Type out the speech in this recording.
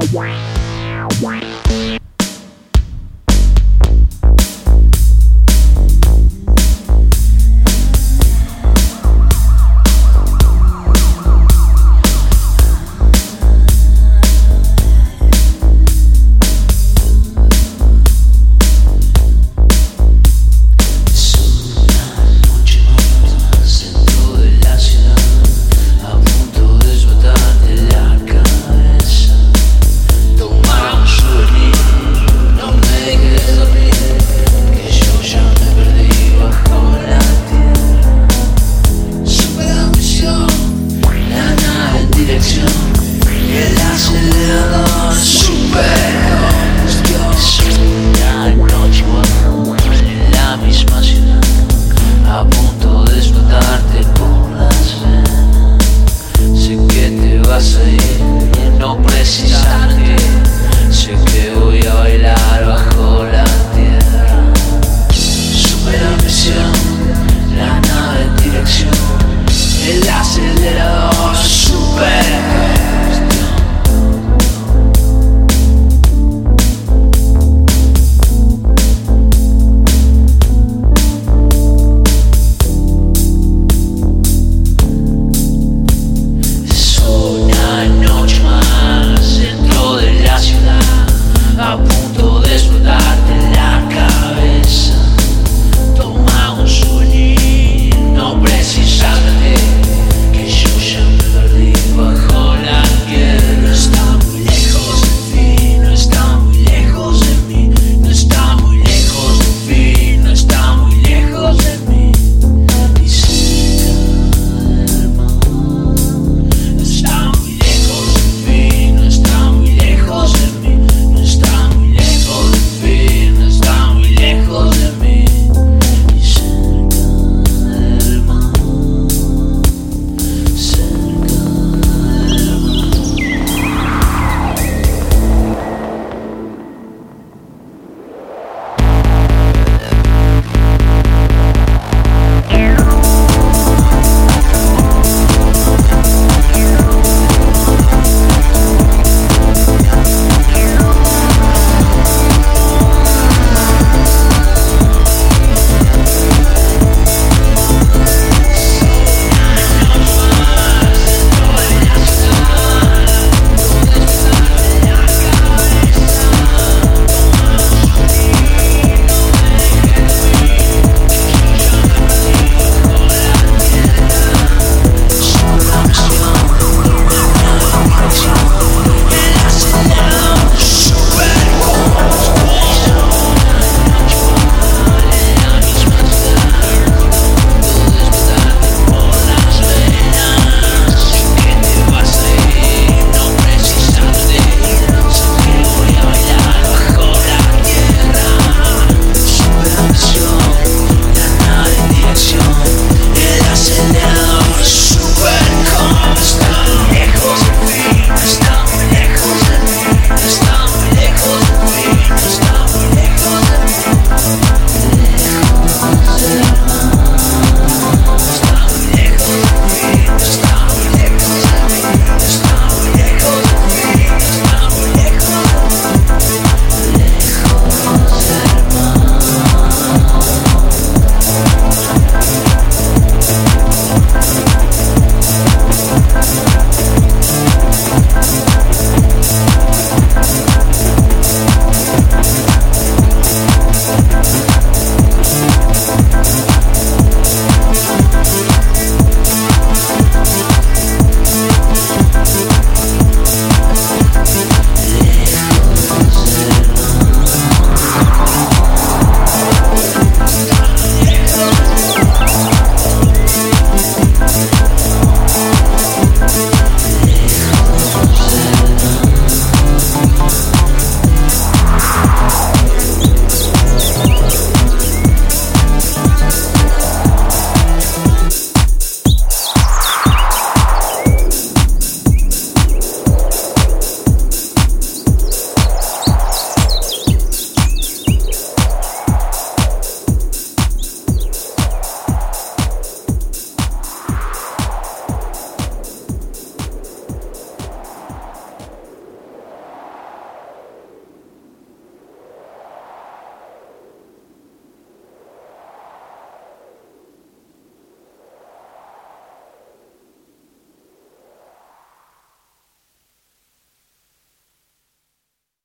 El acelerador super